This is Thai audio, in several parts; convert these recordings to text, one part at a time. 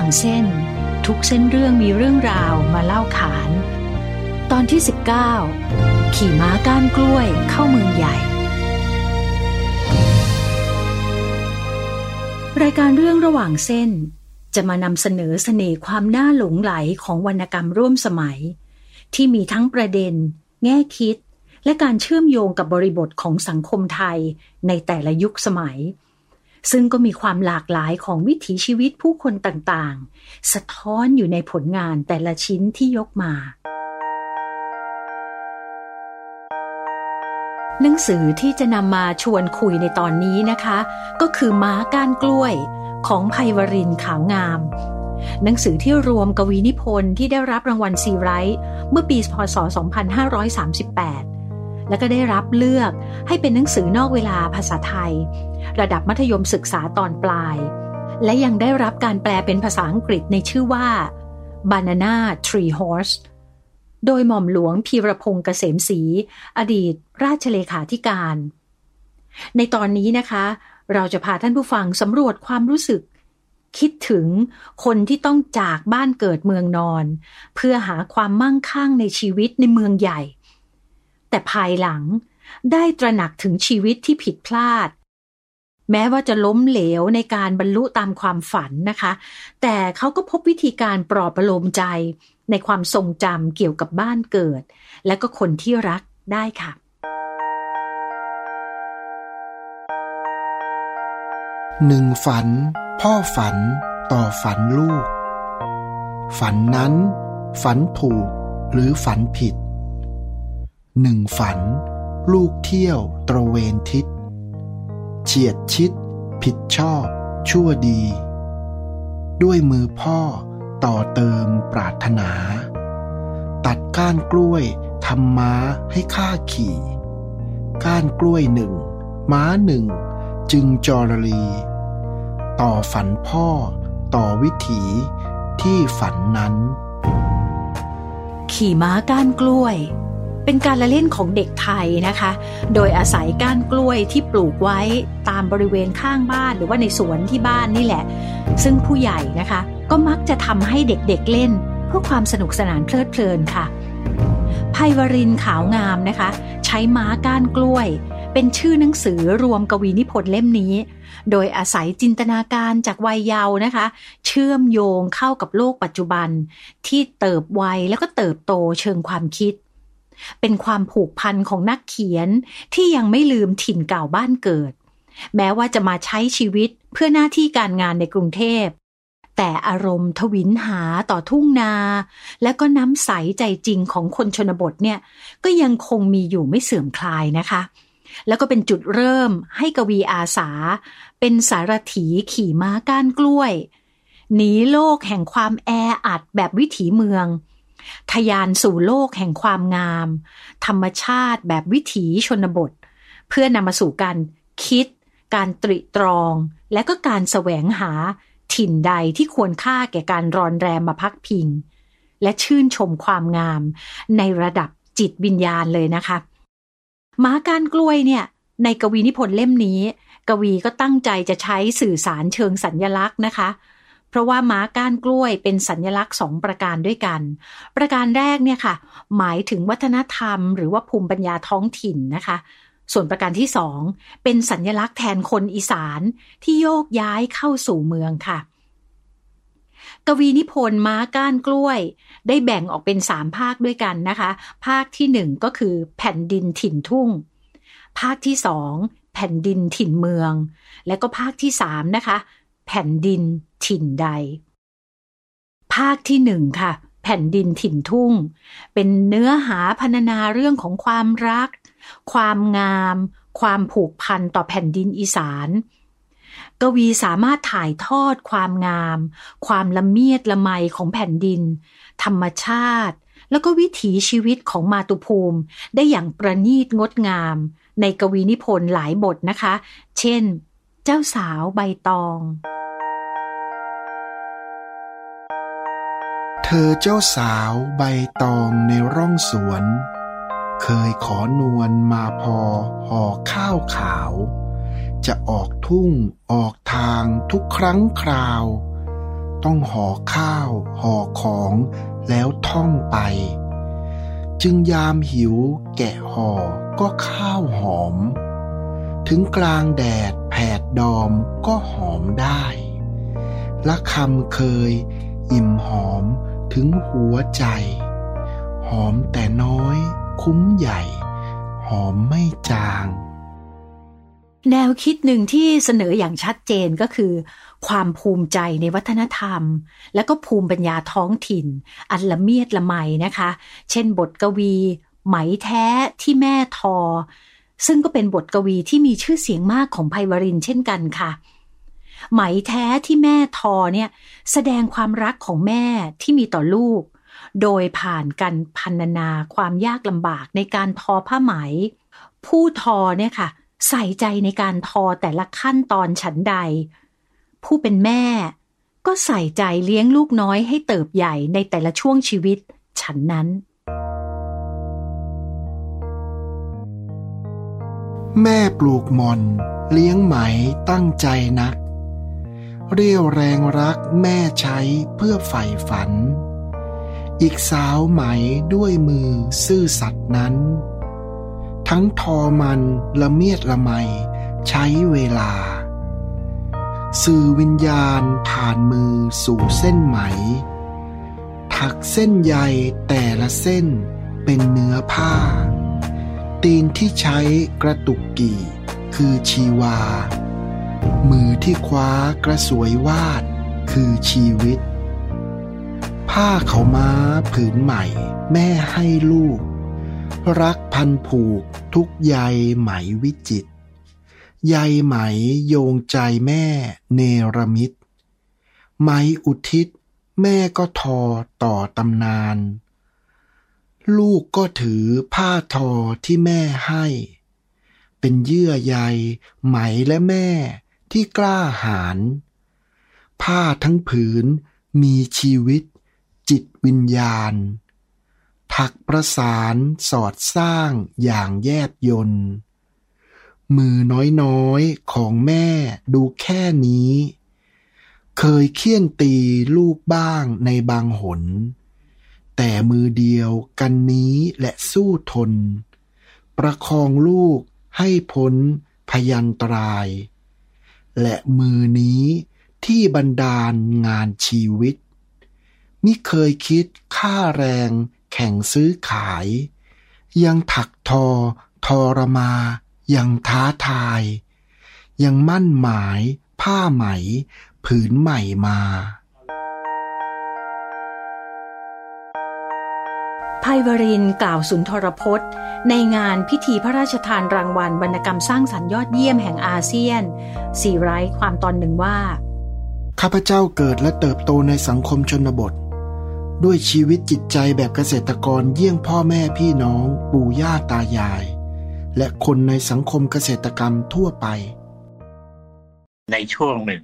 เรื่องระหว่างเส้น ทุกเส้นเรื่องมีเรื่องราวมาเล่าขาน ตอนที่ 19 ขี่ม้าก้านกล้วยเข้าเมืองใหญ่ รายการเรื่องระหว่างเส้น จะมานำเสนอเสน่ห์ความน่าหลงไหลของวรรณกรรมร่วมสมัย ที่มีทั้งประเด็น แง่คิด และการเชื่อมโยงกับบริบทของสังคมไทยในแต่ละยุคสมัย ซึ่งก็มีความหลากหลายของวิถีชีวิตผู้คนต่างๆ สะท้อนอยู่ในผลงานแต่ละชิ้นที่ยกมา หนังสือที่จะนำมาชวนคุยในตอนนี้นะคะ ก็คือม้าก้านกล้วยของไพวรินขาวงาม หนังสือที่รวมกวีนิพนธ์ที่ได้รับรางวัลซีไรต์เมื่อปีพศ 2538 และก็ได้รับเลือกให้เป็นหนังสือนอกเวลาภาษาไทย ระดับมัธยมศึกษาตอนปลาย และยังได้รับการแปลเป็นภาษาอังกฤษในชื่อว่า Banana Tree Horse โดยหม่อมหลวงพีรพงศ์เกษมศรีอดีต ราชเลขาธิการ ในตอนนี้นะคะ เราจะพาท่านผู้ฟังสำรวจความรู้สึก คิดถึงคนที่ต้องจากบ้านเกิดเมืองนอน เพื่อหาความมั่งคั่งในชีวิตในเมืองใหญ่ แต่ภายหลังได้ตระหนักถึงชีวิตที่ผิดพลาด แม้ว่าจะล้มเหลวในการบรรลุตามความฝันนะคะ แต่เขาก็พบวิธีการปลอบประโลมใจในความทรงจำเกี่ยวกับบ้านเกิด และก็คนที่รักได้ค่ะหนึ่งฝัน พ่อฝัน ต่อฝันลูก ฝันนั้น ฝันถูกหรือฝันผิดหนึ่งฝัน ลูกเที่ยวตระเวนทิศ เฉียดชิด ผิดชอบ ชั่วดี ด้วยมือพ่อต่อเติมปรารถนา ตัดก้านกล้วยทำม้าให้ข้าขี่ ก้านกล้วยหนึ่ง ม้าหนึ่ง จึงจรลี ต่อฝันพ่อต่อวิถีที่ฝันนั้น ขี่ม้าก้านกล้วย เป็นการละเล่นของเด็กไทยนะคะ โดยอาศัยก้านกล้วยที่ปลูกไว้ตามบริเวณข้างบ้านหรือว่าในสวนที่บ้านนี่แหละ ซึ่งผู้ใหญ่นะคะ ก็มักจะทำให้เด็กๆเเล่น เพื่อความสนุกสนานเพลิดเพลินค่ะไพวรินขาวงามนะคะ ใช้ม้าก้านกล้วย เป็นชื่อหนังสือรวมกวีนิพนธ์เล่มนี้ โดยอาศัยจินตนาการจากวัยเยาว์นะคะ เชื่อมโยงเข้ากับโลกปัจจุบัน ที่เติบวัยแล้วก็เติบโตเชิงความคิด เป็นความผูกพันของนักเขียนที่ยังไม่ลืมถิ่นเก่าบ้านเกิด แม้ว่าจะมาใช้ชีวิตเพื่อหน้าที่การงานในกรุงเทพ แต่อารมณ์ทวินหาต่อทุ่งนา และก็น้ำใสใจจริงของคนชนบทเนี่ย ก็ยังคงมีอยู่ไม่เสื่อมคลายนะคะแล้วก็เป็นจุดเริ่มให้กวีอาสา เป็นสารถีขี่ม้าก้านกล้วย หนีโลกแห่งความแออัดแบบวิถีเมือง ทยานสู่โลกแห่งความงาม ธรรมชาติแบบวิถีชนบท เพื่อนำมาสู่การคิด การตริตรอง และก็การแสวงหาถิ่นใดที่ควรค่าแก่การรอนแรมมาพักพิง และชื่นชมความงาม ในระดับจิตวิญญาณเลยนะคะหมาการกล้วยเนี่ย ในกวีนิพนธ์เล่มนี้ กวีก็ตั้งใจจะใช้สื่อสารเชิงสัญญลักษณ์นะคะ เพราะว่าม้าก้านกล้วยเป็นสัญลักษณ์สองประการด้วยกัน ประการแรกเนี่ยค่ะ หมายถึงวัฒนธรรม หรือว่าภูมิปัญญาท้องถิ่นนะคะ ส่วนประการที่สองเป็นสัญญลักษณ์แทนคนอีสานที่โยกย้ายเข้าสู่เมืองค่ะ กวีนิพนธ์ม้าก้านกล้วย ได้แบ่งออกเป็นสามภาคด้วยกันนะคะ ภาคที่หนึ่งก็คือแผ่นดินถิ่นทุ่ง ภาคที่สองแผ่นดินถิ่นเมือง และก็ภาคที่สามนะคะ แผ่นดิน ถิ่นใด ภาคที่หนึ่งค่ะ แผ่นดินถิ่นทุ่ง เป็นเนื้อหาพรรณนาเรื่องของความรัก ความงาม ความผูกพันต่อแผ่นดินอีสาน กวีสามารถถ่ายทอดความงาม ความละเมียดละไมของแผ่นดิน ธรรมชาติ แล้วก็วิถีชีวิตของมาตุภูมิ ได้อย่างประณีตงดงาม ในกวีนิพนธ์หลายบทนะคะ เช่น จ้าสาวใบตอง เธอเจ้าสาวใบตองในร่องสวน เคยขอนวลมาพอห่อข้าวขาว จะออกทุ่งออกทางทุกครั้งคราว ต้องห่อข้าวห่อของแล้วท่องไป จึงยามหิวแกะห่อก็ข้าวหอมถึงกลางแดด ดดอมก็หอมได้ ละคำเคย อิ่มหอมถึงหัวใจ หอมแต่น้อย คุ้มใหญ่ หอมไม่จาง แนวคิดหนึ่งที่เสนออย่างชัดเจนก็คือ ความภูมิใจในวัฒนธรรม และก็ภูมิปัญญาท้องถิ่น อันละเมียดละไมนะคะ เช่นบทกวี ไหมแท้ที่แม่ทอ ซึ่งก็เป็นบทกวีที่มีชื่อเสียงมากของไพวรินเช่นกันค่ะ ไหมแท้ที่แม่ทอเนี่ยแสดงความรักของแม่ที่มีต่อลูก โดยผ่านการพันนาความยากลำบากในการทอผ้าไหม ผู้ทอเนี่ยค่ะ ใส่ใจในการทอแต่ละขั้นตอนฉันใด ผู้เป็นแม่ก็ใส่ใจเลี้ยงลูกน้อยให้เติบใหญ่ในแต่ละช่วงชีวิตฉันนั้น แม่ปลูกมอน เลี้ยงไหมตั้งใจนัก เรียวแรงรักแม่ใช้เพื่อใฝ่ฝัน อีกสาวไหมด้วยมือซื่อสัตย์นั้น ทั้งทอมันละเมียดละไมใช้เวลา สื่อวิญญาณผ่านมือสู่เส้นไหม ถักเส้นใยแต่ละเส้นเป็นเนื้อผ้า ตีนที่ใช้กระตุกกี่ คือชีวา มือที่คว้ากระสวยวาด คือชีวิต ผ้าเขาม้าผืนใหม่ แม่ให้ลูก รักพันผูกทุกใยไหมวิจิต ใยไหมโยงใจแม่เนรมิต ไหมอุทิศ แม่ก็ทอต่อตำนาน ลูกก็ถือผ้าทอที่แม่ให้ เป็นเยื่อใยไหมและแม่ที่กล้าหาญผ้าทั้งผืนมีชีวิต จิตวิญญาณ ถักประสานสอดสร้างอย่างแยบยนต์มือน้อยๆของแม่ดูแค่นี้ เคยเคี่ยนตีลูกบ้างในบางหน แต่มือเดียวกันนี้และสู้ทน ประคองลูกให้พ้นพยันตราย และมือนี้ที่บันดาลงานชีวิต มิเคยคิดค่าแรงแข่งซื้อขาย ยังถักทอทอรมา ยังท้าทาย ยังมั่นหมายผ้าไหม ผืนใหม่มา ไพวรินกล่าวสุนทรพจน์ ในงานพิธีพระราชทานรางวัลวรรณกรรมสร้างสรรค์ยอดเยี่ยมแห่งอาเซียนสี่ไร้ความตอนหนึ่งว่า ข้าพเจ้าเกิดและเติบโตในสังคมชนบท ด้วยชีวิตจิตใจแบบเกษตรกรเยี่ยงพ่อแม่พี่น้อง ปู่ย่าตายาย และคนในสังคมเกษตรกรรมทั่วไป ในช่วงหนึ่ง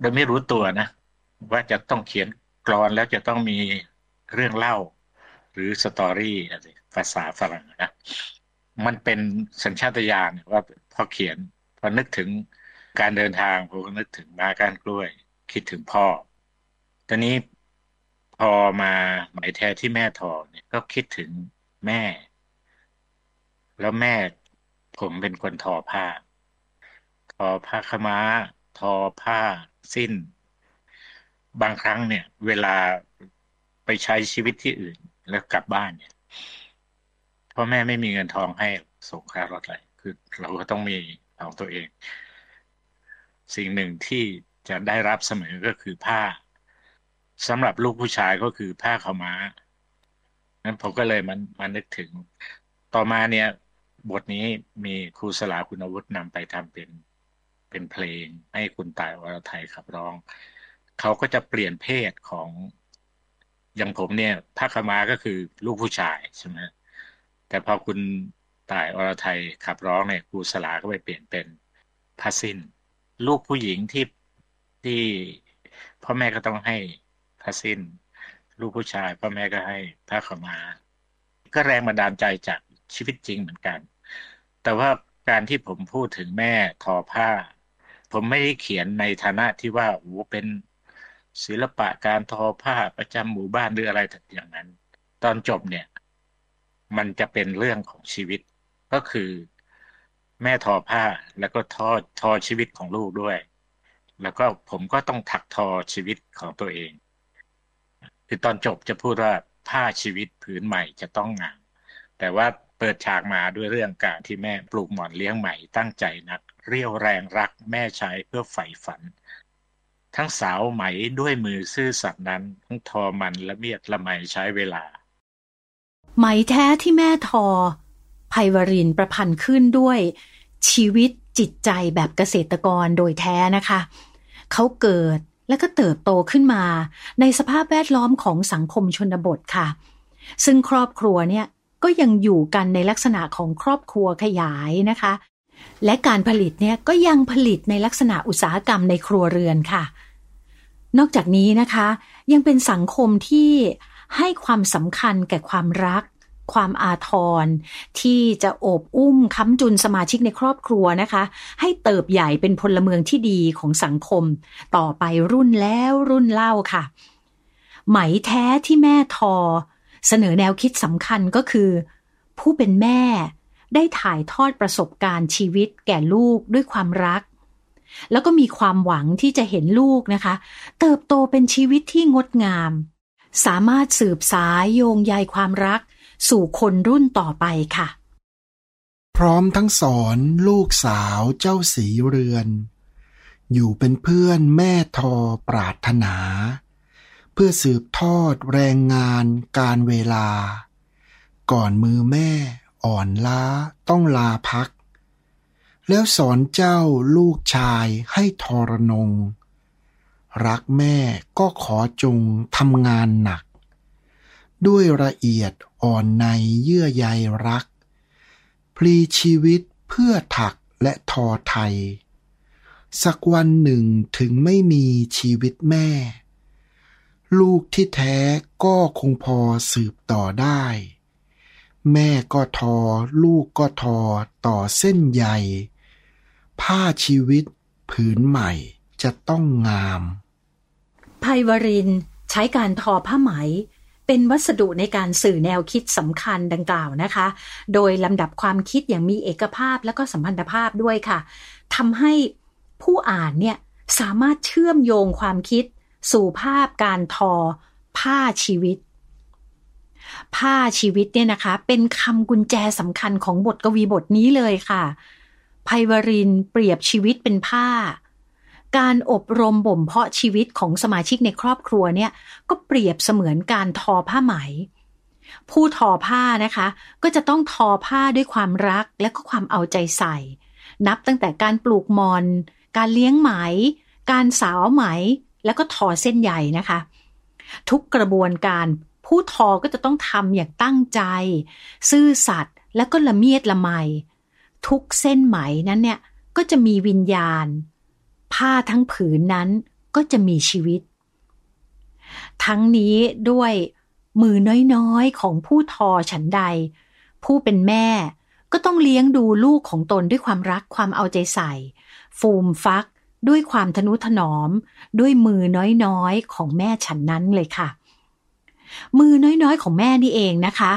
โดยไม่รู้ตัวนะ ว่าจะต้องเขียนกรอนแล้วจะต้องมีเรื่องเล่า หรือสตอรี่อะไรภาษาฝรั่งนะมันเป็นสัญชาตญาณว่าพอเขียนพอนึกถึงการเดินทางผมก็นึกถึงมากานกล้วย คิดถึงพ่อ ตอนนี้พอมาหมายแท้ที่แม่ทอเนี่ยก็คิดถึงแม่ แล้วแม่ผมเป็นคนทอผ้า ทอผ้าขม้า ทอผ้าสิ้น บางครั้งเนี่ย เวลาไปใช้ชีวิตที่อื่น แล้วกลับบ้านเนี่ยพ่อแม่ไม่มีเงินทองให้ส่งค่ารถอะไรคือเราก็ต้องมีของตัวเอง สิ่งหนึ่งที่จะได้รับเสมอก็คือผ้าสำหรับลูกผู้ชายก็คือผ้าขาวม้านั้นผมก็เลยมันมันนึกถึง ต่อมาเนี่ย บทนี้มีครูสลาคุณวุฒินำไปทำเป็นเป็นเพลง ให้คุณตายวรไทยขับร้อง เขาก็จะเปลี่ยนเพศของ อย่างผมเนี่ยผ้าขาวม้าก็คือลูกผู้ชายใช่ไหมแต่พอคุณต่ายอรไทยขับร้องเนี่ยครูสลาก็ไปเปลี่ยนเป็นผ้าสิ้น ลูกผู้หญิงที่ที่พ่อแม่ก็ต้องให้ผ้าสิ้น ลูกผู้ชายพ่อแม่ก็ให้ผ้าขาวม้าก็แรงบันดาลใจจากชีวิตจริงเหมือนกัน แต่ว่าการที่ผมพูดถึงแม่ทอผ้า ผมไม่ได้เขียนในฐานะที่ว่าโอ้เป็น ศิลปะการทอผ้าประจำหมู่บ้านหรืออะไรอย่างนั้น ตอนจบเนี่ย มันจะเป็นเรื่องของชีวิต ก็คือแม่ทอผ้าแล้วก็ทอทอชีวิตของลูกด้วย แล้วก็ผมก็ต้องถักทอชีวิตของตัวเอง คือตอนจบจะพูดว่าผ้าชีวิตผืนใหม่จะต้องงามแต่ว่าเปิดฉากมาด้วยเรื่องการที่แม่ปลูกหมอนเลี้ยงใหม่ตั้งใจนัก เรียวแรงรักแม่ใช้เพื่อใฝ่ฝัน ทั้งสาวไหมด้วยมือซื่อสัตย์นั้น ทั้งทอมันละเมียดละไมใช้เวลา ไหมแท้ที่แม่ทอไพวรินประพันธ์ขึ้นด้วย ชีวิตจิตใจแบบเกษตรกรโดยแท้นะคะ เขาเกิดและก็เติบโตขึ้นมา ในสภาพแวดล้อมของสังคมชนบทค่ะ ซึ่งครอบครัวเนี่ยก็ยังอยู่กันในลักษณะของครอบครัวขยายนะคะ และการผลิตเนี่ยก็ยังผลิตในลักษณะอุตสาหกรรมในครัวเรือนค่ะ นอกจากนี้นะคะ ยังเป็นสังคมที่ให้ความสำคัญแก่ความรัก ความอาทร ที่จะโอบอุ้มค้ำจุนสมาชิกในครอบครัวนะคะ ให้เติบใหญ่เป็นพลเมืองที่ดีของสังคม ต่อไปรุ่นแล้วรุ่นเล่าค่ะ ไหมแท้ที่แม่ทอ เสนอแนวคิดสำคัญก็คือ ผู้เป็นแม่ ได้ถ่ายทอดประสบการณ์ชีวิตแก่ลูกด้วยความรัก แล้วก็มีความหวังที่จะเห็นลูกนะคะ เติบโตเป็นชีวิตที่งดงาม สามารถสืบสายโยงใยความรัก สู่คนรุ่นต่อไปค่ะ พร้อมทั้งสอนลูกสาวเจ้าสีเรือน อยู่เป็นเพื่อนแม่ทอปรารถนา เพื่อสืบทอดแรงงานการเวลา ก่อนมือแม่ อ่อนล้าต้องลาพัก แล้วสอนเจ้าลูกชายให้ทรนง รักแม่ก็ขอจงทำงานหนัก ด้วยละเอียดอ่อนในเยื่อใยรัก พลีชีวิตเพื่อถักและทอไทย สักวันหนึ่งถึงไม่มีชีวิตแม่ ลูกที่แท้ก็คงพอสืบต่อได้ แม่ก็ทอ ลูกก็ทอ ต่อเส้นใยผ้าชีวิต ผืนใหม่จะต้องงามไพวรินใช้การทอผ้าไหม เป็นวัสดุในการสื่อแนวคิดสำคัญดังกล่าวนะคะ โดยลำดับความคิดอย่างมีเอกภาพและก็สัมพันธภาพด้วยค่ะทำให้ผู้อ่านเนี่ยสามารถเชื่อมโยงความคิด สู่ภาพการทอผ้าชีวิต ผ้าชีวิตเนี่ยนะคะ เป็นคำกุญแจสำคัญของบทกวีบทนี้เลยค่ะไพวรินเปรียบชีวิตเป็นผ้า การอบรมบ่มเพาะชีวิตของสมาชิกในครอบครัวเนี่ย ก็เปรียบเสมือนการทอผ้าไหม ผู้ทอผ้านะคะ ก็จะต้องทอผ้าด้วยความรักและก็ความเอาใจใส่ นับตั้งแต่การปลูกมอน การเลี้ยงไหม การสาวไหม แล้วก็ทอเส้นใหญ่นะคะ ทุกกระบวนการ ผู้ทอก็จะต้องทำอย่างตั้งใจ ซื่อสัตย์และก็ละเมียดละไม ทุกเส้นไหมนั้นเนี่ยก็จะมีวิญญาณ ผ้าทั้งผืนนั้นก็จะมีชีวิต ทั้งนี้ด้วยมือน้อยๆของผู้ทอฉันใด ผู้เป็นแม่ก็ต้องเลี้ยงดูลูกของตนด้วยความรักความเอาใจใส่ ฟูมฟักด้วยความทนุถนอม ด้วยมือน้อยๆของแม่ฉันนั้นเลยค่ะ มือน้อยๆ ของแม่นี่เองนะคะ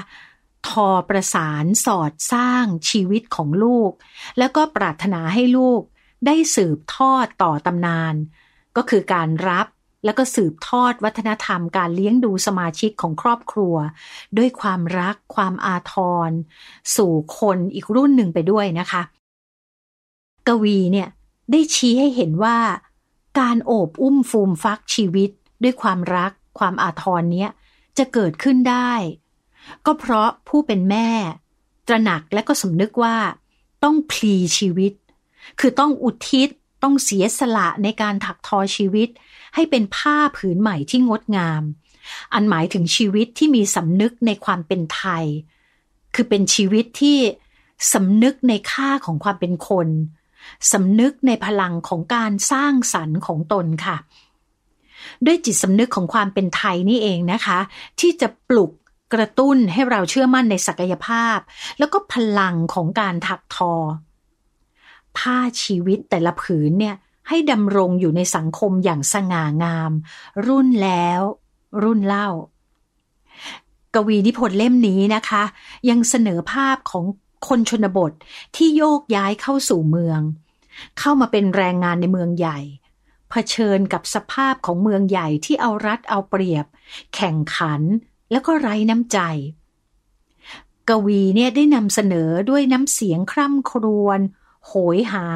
ทอประสานสอดสร้างชีวิตของลูก แล้วก็ปรารถนาให้ลูกได้สืบทอดต่อตำนาน ก็คือการรับแล้วก็สืบทอดวัฒนธรรมการเลี้ยงดูสมาชิกของครอบครัว ด้วยความรักความอาทร สู่คนอีกรุ่นหนึ่งไปด้วยนะคะ กวีเนี่ยได้ชี้ให้เห็นว่า การโอบอุ้มฟูมฟักชีวิต ด้วยความรักความอาทรเนี้ย จะเกิดขึ้นได้ ก็เพราะผู้เป็นแม่ ตระหนักและก็สำนึกว่า ต้องพลีชีวิต คือต้องอุทิศต้องเสียสละในการถักทอชีวิต ให้เป็นผ้าผืนใหม่ที่งดงาม อันหมายถึงชีวิตที่มีสำนึกในความเป็นไทย คือเป็นชีวิตที่สำนึกในค่าของความเป็นคนสำนึกในพลังของการสร้างสรรค์ของตนค่ะ ด้วยจิตสำนึกของความเป็นไทยนี่เองนะคะ ที่จะปลุกกระตุ้นให้เราเชื่อมั่นในศักยภาพ แล้วก็พลังของการถักทอ ผ้าชีวิตแต่ละผืนเนี่ยให้ดำรงอยู่ในสังคมอย่างสง่างาม รุ่นแล้ว รุ่นเล่า กวีนิพนธ์เล่มนี้นะคะ ยังเสนอภาพของคนชนบทที่โยกย้ายเข้าสู่เมือง เข้ามาเป็นแรงงานในเมืองใหญ่ เผชิญกับสภาพของเมืองใหญ่ที่เอารัดเอาเปรียบ แข่งขันแล้วก็ไร้น้ำใจ กวีเนี่ยได้นำเสนอด้วยน้ำเสียงคร่ำครวญโหยหา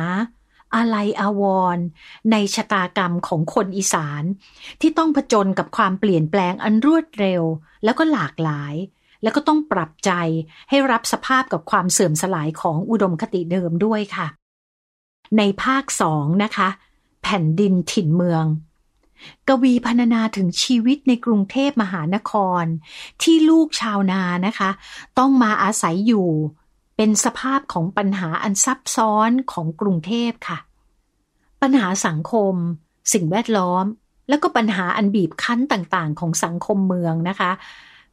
อะไรอาวร ในชะตากรรมของคนอีสาน ที่ต้องผจญกับความเปลี่ยนแปลงอันรวดเร็ว แล้วก็หลากหลาย แล้วก็ต้องปรับใจให้รับสภาพกับความเสื่อมสลายของอุดมคติเดิมด้วยค่ะ ในภาคสองนะคะ แผ่นดินถิ่นเมือง กวีพรรณนาถึงชีวิตในกรุงเทพมหานคร ที่ลูกชาวนานะคะ ต้องมาอาศัยอยู่ เป็นสภาพของปัญหาอันซับซ้อนของกรุงเทพค่ะ ปัญหาสังคม สิ่งแวดล้อม แล้วก็ปัญหาอันบีบคั้นต่างๆ ของสังคมเมืองนะคะ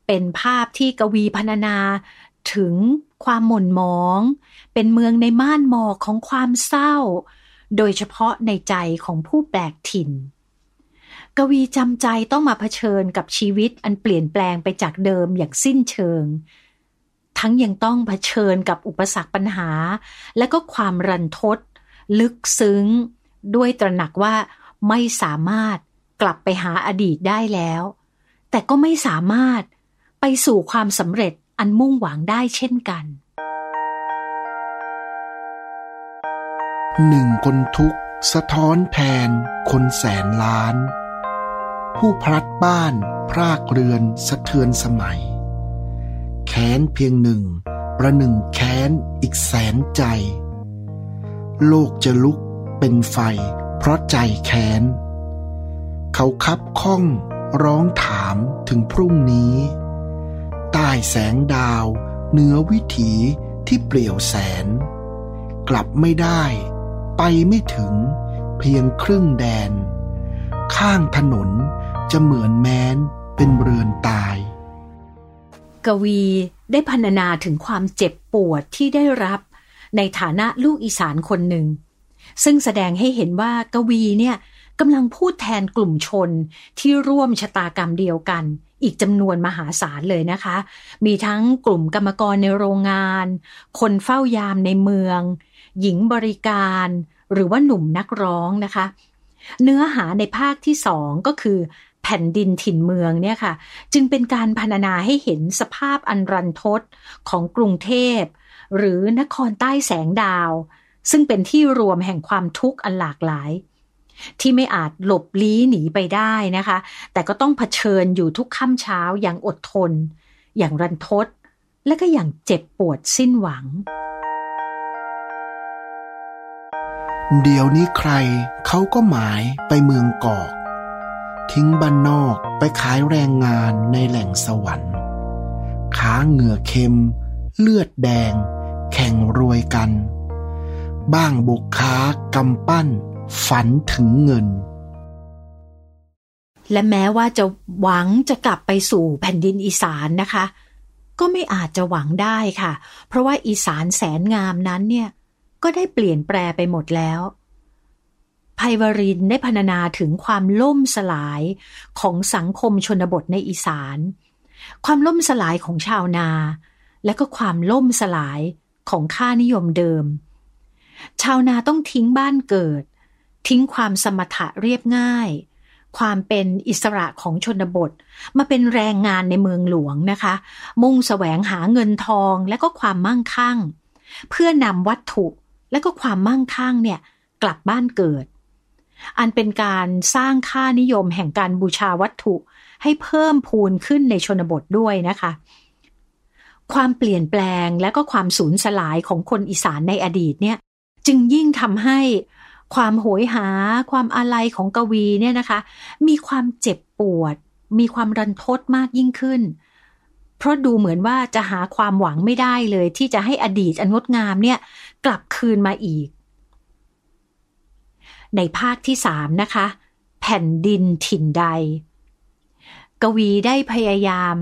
เป็นภาพที่กวีพรรณนาถึงความหม่นหมอง เป็นเมืองในม่านหมอกของความเศร้า โดยเฉพาะในใจของผู้แปลกถิ่น กวีจำใจต้องมาเผชิญกับชีวิตอันเปลี่ยนแปลงไปจากเดิมอย่างสิ้นเชิง ทั้งยังต้องเผชิญกับอุปสรรคปัญหา และก็ความรันทด ลึกซึ้ง ด้วยตระหนักว่าไม่สามารถกลับไปหาอดีตได้แล้ว แต่ก็ไม่สามารถไปสู่ความสำเร็จอันมุ่งหวังได้เช่นกัน หนึ่งคนทุกสะท้อนแทนคนแสนล้าน ผู้พลัดบ้านพรากเรือนสะเทือนสมัย แค้นเพียงหนึ่ง ประหนึ่งแค้นอีกแสนใจ โลกจะลุกเป็นไฟ เพราะใจแค้น เขาคับข้องร้องถามถึงพรุ่งนี้ ใต้แสงดาวเหนือวิถีที่เปลี่ยวแสน กลับไม่ได้ ไปไม่ถึงเพียงครึ่งแดน ข้างถนนจะเหมือนแม้นเป็นเรือนตาย กวีได้พรรณนาถึงความเจ็บปวดที่ได้รับในฐานะลูกอีสานคนหนึ่ง ซึ่งแสดงให้เห็นว่ากวีเนี่ยกำลังพูดแทนกลุ่มชนที่ร่วมชะตากรรมเดียวกัน อีกจำนวนมหาศาลเลยนะคะ มีทั้งกลุ่มกรรมกรในโรงงาน คนเฝ้ายามในเมือง หญิงบริการ หรือว่าหนุ่มนักร้องนะคะ เนื้อหาในภาคที่สองก็คือ แผ่นดินถิ่นเมืองเนี่ยค่ะ จึงเป็นการพรรณนาให้เห็นสภาพอันรันทดของกรุงเทพ หรือนครใต้แสงดาว ซึ่งเป็นที่รวมแห่งความทุกข์อันหลากหลายที่ไม่อาจหลบลี้หนีไปได้นะคะ แต่ก็ต้องเผชิญอยู่ทุกค่ำเช้าอย่างอดทน อย่างรันทด และก็อย่างเจ็บปวดสิ้นหวัง เดี๋ยวนี้ใครเขาก็หมายไปเมืองกอก ทิ้งบ้านนอกไปขายแรงงานในแหล่งสวรรค์ขาเหงื่อเค็ม เลือดแดง แข่งรวยกัน บ้างบุกค้ากำปั้น ฝันถึงเงิน และแม้ว่าจะหวังจะกลับไปสู่แผ่นดินอีสานนะคะ ก็ไม่อาจจะหวังได้ค่ะ เพราะว่าอีสานแสนงามนั้นเนี่ย ก็ได้เปลี่ยนแปลไปหมดแล้วไพวรินได้พรรณนาถึงความล่มสลายของสังคมชนบทในอีสาน ความล่มสลายของชาวนา และก็ความล่มสลายของค่านิยมเดิม ชาวนาต้องทิ้งบ้านเกิด ทิ้งความสมถะเรียบง่าย ความเป็นอิสระของชนบท มาเป็นแรงงานในเมืองหลวงนะคะ มุ่งแสวงหาเงินทองและก็ความมั่งคั่ง เพื่อนำวัตถุ และก็ความมั่งคั่งเนี่ยกลับบ้านเกิด อันเป็นการสร้างค่านิยมแห่งการบูชาวัตถุให้เพิ่มพูนขึ้นในชนบทด้วยนะคะ ความเปลี่ยนแปลงและก็ความสูญสลายของคนอีสานในอดีตเนี่ยจึงยิ่งทำให้ความโหยหา ความอาลัยของกวีเนี่ยนะคะ มีความเจ็บปวด มีความรันทดมากยิ่งขึ้น เพราะดูเหมือนว่าจะหาความหวังไม่ได้เลย ที่จะให้อดีตอันงดงามเนี่ยกลับคืนมาอีก ในภาคที่สามนะคะ แผ่นดินถิ่นใด กวีได้พยายาม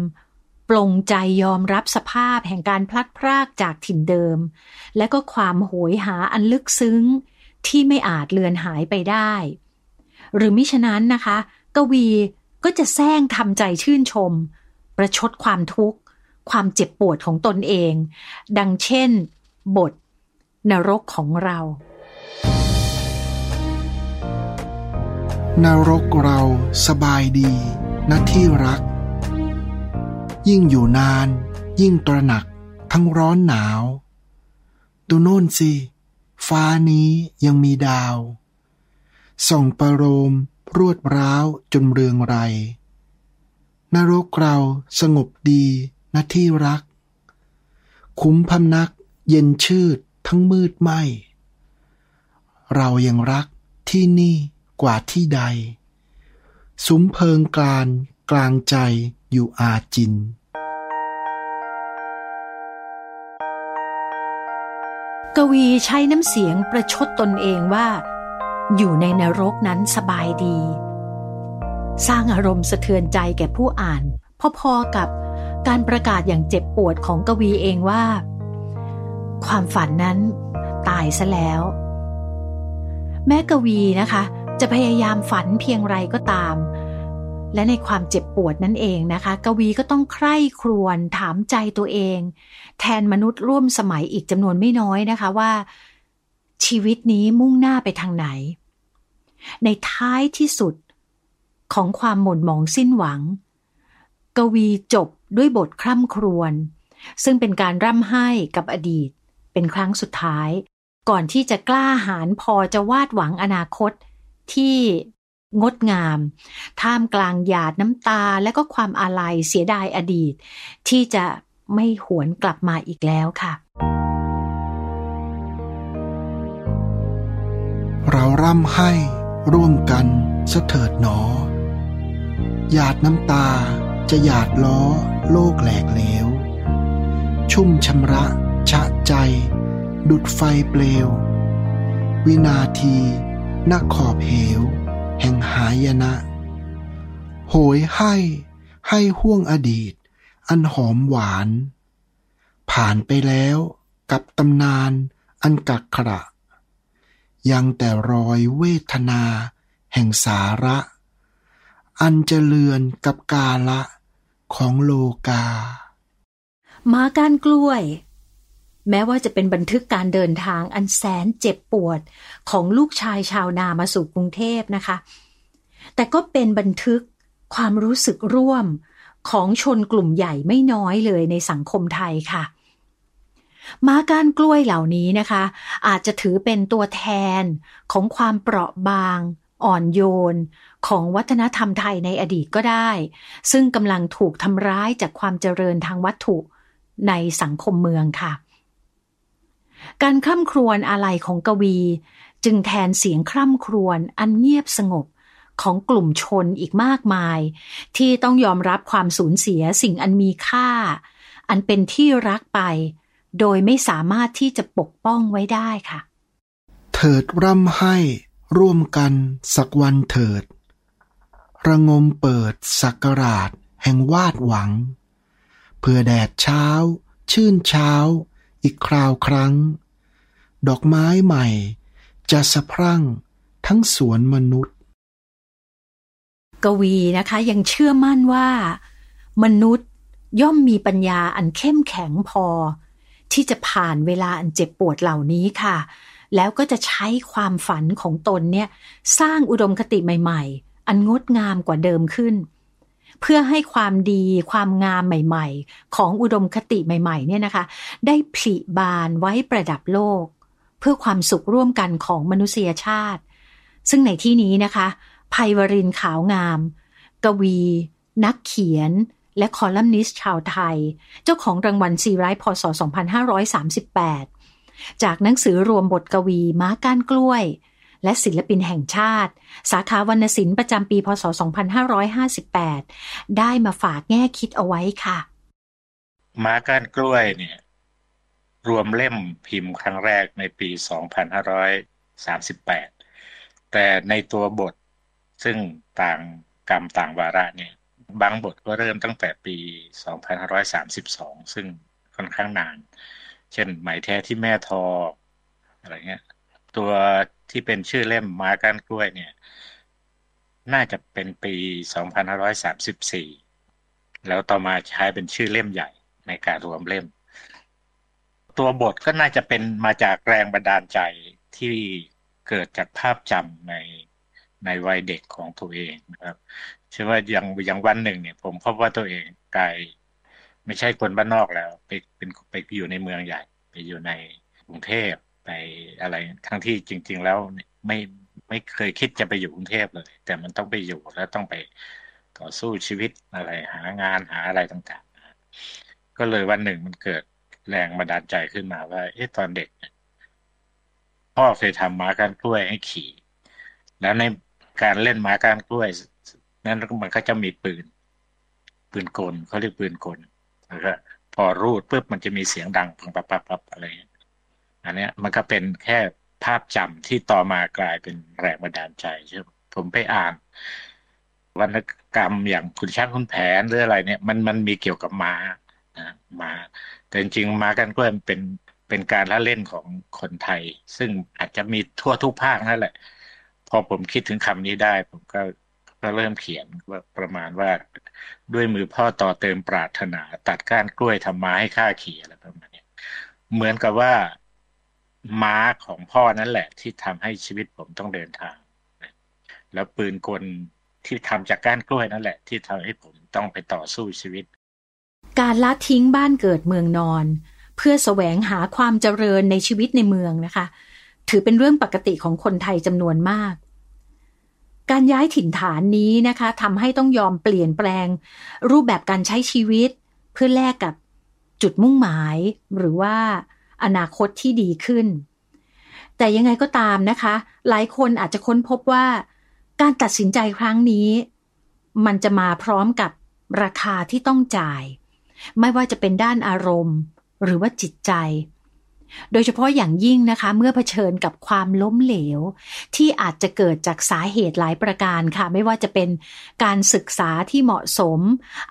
ปลงใจยอมรับสภาพแห่งการพลัดพรากจากถิ่นเดิม และก็ความโหยหาอันลึกซึ้งที่ไม่อาจเลือนหายไปได้ หรือมิฉะนั้นนะคะ กวีก็จะแซงทำใจชื่นชม ประชดความทุกข์ ความเจ็บปวดของตนเอง ดังเช่น บท นรกของเรา นรกเราสบายดีนะที่รัก ยิ่งอยู่นาน ยิ่งตระหนักทั้งร้อนหนาว ดูโน่นสิ ฟ้านี้ยังมีดาว ส่องประโลมรวดร้าวจนเรืองไร นรกเราสงบดีนะที่รัก คุ้มพำนักเย็นชืดทั้งมืดไหม เรายังรักที่นี่กว่าที่ใด สุมเพิงกลานกลางใจอยู่อาจิน กวีใช้น้ำเสียงประชดตนเองว่า อยู่ในนรกนั้นสบายดี สร้างอารมณ์สะเทือนใจแก่ผู้อ่านพอๆกับการประกาศอย่างเจ็บปวดของกวีเองว่า ความฝันนั้นตายซะแล้ว แม้กวีนะคะ จะพยายามฝันเพียงไรก็ตาม และในความเจ็บปวดนั่นเองนะคะ กวีก็ต้องใคร่ครวญถามใจตัวเอง แทนมนุษย์ร่วมสมัยอีกจำนวนไม่น้อยนะคะว่า ชีวิตนี้มุ่งหน้าไปทางไหน ในท้ายที่สุด ของความหม่นหมองสิ้นหวัง กวีจบด้วยบทคร่ำครวญซึ่งเป็นการร่ำไห้กับอดีต เป็นครั้งสุดท้าย ก่อนที่จะกล้าหาญพอจะวาดหวังอนาคตที่งดงาม ท่ามกลางหยาดน้ำตาและก็ความอาลัยเสียดายอดีต ที่จะไม่หวนกลับมาอีกแล้วค่ะ เราร่ำให้ร่วมกันสะเถิดหนอ หยาดน้ำตาจะหยาดล้อโลกแหลกเหลว ชุ่มชำระชะใจ ดุดไฟเปลว วินาทีนักขอบเหว แห่งหายนะ โหยให้ให้ห่วงอดีต อันหอมหวาน ผ่านไปแล้วกับตำนานอันกักขระ ยังแต่รอยเวทนาแห่งสาระ อันจเลือนกับกาละของโลกามาการกล้วย แม้ว่าจะเป็นบันทึกการเดินทางอันแสนเจ็บปวดของลูกชายชาวนามาสู่กรุงเทพนะคะ แต่ก็เป็นบันทึกความรู้สึกร่วมของชนกลุ่มใหญ่ไม่น้อยเลยในสังคมไทยค่ะมาการกล้วยเหล่านี้นะคะ อาจจะถือเป็นตัวแทนของความเปราะบาง อ่อนโยน ของวัฒนธรรมไทยในอดีตก็ได้ ซึ่งกำลังถูกทำร้ายจากความเจริญทางวัตถุในสังคมเมืองค่ะ การคร่ำครวญอะไรของกวี จึงแทนเสียงคร่ำครวญอันเงียบสงบของกลุ่มชนอีกมากมาย ที่ต้องยอมรับความสูญเสียสิ่งอันมีค่า อันเป็นที่รักไป โดยไม่สามารถที่จะปกป้องไว้ได้ค่ะ เถิดร่ำให้ร่วมกันสักวันเถิด ระงมเปิดสักราชแห่งวาดหวัง เพื่อแดดเช้า ชื่นเช้า อีกคราวครั้ง ดอกไม้ใหม่ จะสะพรั่งทั้งสวนมนุษย์ กวีนะคะยังเชื่อมั่นว่า มนุษย์ย่อมมีปัญญาอันเข้มแข็งพอ ที่จะผ่านเวลาอันเจ็บปวดเหล่านี้ค่ะ แล้วก็จะใช้ความฝันของตนเนี่ย สร้างอุดมคติใหม่ ๆ อันงดงามกว่าเดิมขึ้น เพื่อให้ความดีความงามใหม่ ๆ ของอุดมคติใหม่ ๆ เนี่ยนะคะ ได้ผลิบานไว้ประดับโลก เพื่อความสุขร่วมกันของมนุษยชาติ ซึ่งในที่นี้นะคะภัยวรินขาวงาม กวี นักเขียน และคอลัมนิสต์ชาวไทย เจ้าของรางวัลซีไรต์พศ 2538 จากหนังสือรวมบทกวี ม้าก้านกล้วย และศิลปินแห่งชาติ สาขาวรรณศิลป์ประจำปีพศ 2558 ได้มาฝากแง่คิดเอาไว้ค่ะม้าก้านกล้วยเนี่ยรวมเล่มพิมพ์ครั้งแรกในปี 2538 แต่ในตัวบทซึ่งต่างกรรมต่างวาระเนี่ยบางบทก็เริ่มตั้งแต่ปี 2532 ซึ่งค่อนข้างนาน เช่นหมายแท้ที่แม่ทออะไรเงี้ย ตัวที่เป็นชื่อเล่มมาก้านกล้วยเนี่ย น่าจะเป็นปี 2534 แล้วต่อมาใช้เป็นชื่อเล่มใหญ่ในการรวมเล่ม ตัวบทก็น่าจะเป็นมาจากแรงบันดาลใจที่เกิดจากภาพจำในในวัยเด็กของตัวเองนะครับเชื่อว่าอย่างอย่างวันหนึ่งเนี่ย ผมพบว่าตัวเองกลายไม่ใช่คนบ้านนอกแล้ว ไปเป็นไปอยู่ในเมืองใหญ่ ไปอยู่ในกรุงเทพ ไปอะไร ทั้งที่จริง ๆ แล้วไม่ไม่เคยคิดจะไปอยู่กรุงเทพเลย แต่มันต้องไปอยู่แล้วต้องไปต่อสู้ชีวิตอะไร หางานหาอะไรต่างๆ ก็เลยวันหนึ่งมันเกิดแรงบันดาลใจขึ้นมาว่า เอ๊ะตอนเด็ก พ่อเคยทำม้ากานกล้วยให้ขี่ แล้วในการเล่นม้ากานกล้วยนั้นมันก็จะมีปืน ปืนกลเขาเรียกปืนกลแล้วก็พอรูดปุ๊บมันจะมีเสียงดังปังปับปับปับอะไรนี้ อันนี้มันก็เป็นแค่ภาพจำที่ต่อมากลายเป็นแรงบันดาลใจใช่ไหมผมไปอ่าน วรรณกรรมอย่างคุณช้างคุณแผนหรืออะไรเนี่ย มันมันมีเกี่ยวกับม้านะม้าแต่จริงๆม้ากันก็เป็นเป็นการละเล่นของคนไทย ซึ่งอาจจะมีทั่วทุกภาคนั่นแหละ พอผมคิดถึงคำนี้ได้ ผมก็ก็เริ่มเขียนว่าประมาณว่าด้วยมือพ่อต่อเติมปรารถนา ตัดก้านกล้วยทำม้าให้ข้าขี่อะไรประมาณนี้เหมือนกับว่า ม้าของพ่อนั่นแหละ ที่ทำให้ชีวิตผมต้องเดินทาง แล้วปืนกลที่ทำจากก้านกล้วยนั่นแหละ ที่ทำให้ผมต้องไปต่อสู้ชีวิต การละทิ้งบ้านเกิดเมืองนอน เพื่อแสวงหาความเจริญในชีวิตในเมืองนะคะ ถือเป็นเรื่องปกติของคนไทยจำนวนมากการย้ายถิ่นฐานนี้นะคะทำให้ต้องยอมเปลี่ยนแปลง รูปแบบการใช้ชีวิต เพื่อแลกกับจุดมุ่งหมาย หรือว่า อนาคตที่ดีขึ้น แต่ยังไงก็ตามนะคะ หลายคนอาจจะค้นพบว่า การตัดสินใจครั้งนี้ มันจะมาพร้อมกับราคาที่ต้องจ่าย ไม่ว่าจะเป็นด้านอารมณ์ หรือว่าจิตใจ โดยเฉพาะอย่างยิ่งนะคะ เมื่อเผชิญกับความล้มเหลว ที่อาจจะเกิดจากสาเหตุหลายประการค่ะ ไม่ว่าจะเป็นการศึกษาที่เหมาะสม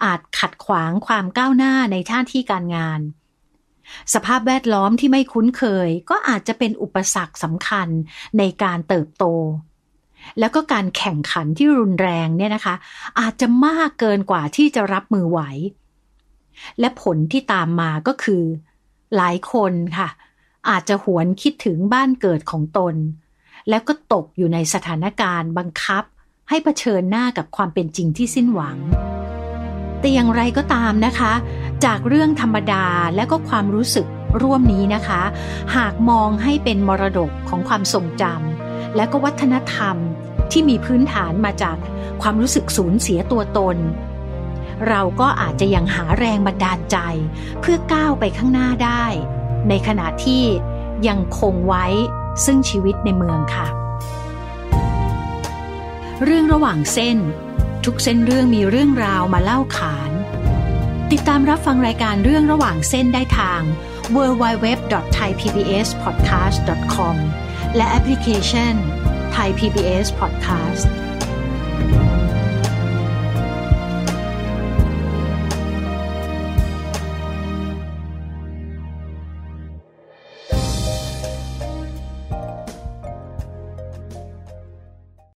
อาจขัดขวางความก้าวหน้าในท่าที่การงาน สภาพแวดล้อมที่ไม่คุ้นเคย ก็อาจจะเป็นอุปสรรคสำคัญในการเติบโต แล้วก็การแข่งขันที่รุนแรงเนี่ยนะคะ อาจจะมากเกินกว่าที่จะรับมือไหว และผลที่ตามมาก็คือ หลายคนค่ะ อาจจะหวนคิดถึงบ้านเกิดของตน แล้วก็ตกอยู่ในสถานการณ์บังคับ ให้เผชิญหน้ากับความเป็นจริงที่สิ้นหวังแต่อย่างไรก็ตามนะคะ จากเรื่องธรรมดาและก็ความรู้สึกร่วมนี้นะคะ หากมองให้เป็นมรดกของความทรงจำและก็วัฒนธรรมที่มีพื้นฐานมาจากความรู้สึกสูญเสียตัวตน เราก็อาจจะยังหาแรงบันดาลใจ เพื่อก้าวไปข้างหน้าได้ ในขณะที่ยังคงไว้ซึ่งชีวิตในเมืองค่ะ เรื่องระหว่างเส้น ทุกเส้นเรื่องมีเรื่องราวมาเล่าขาน ติดตามรับฟังรายการเรื่องระหว่างเส้นได้ทาง www.thaipbspodcast.com และแอปพลิเคชัน Thai PBS Podcast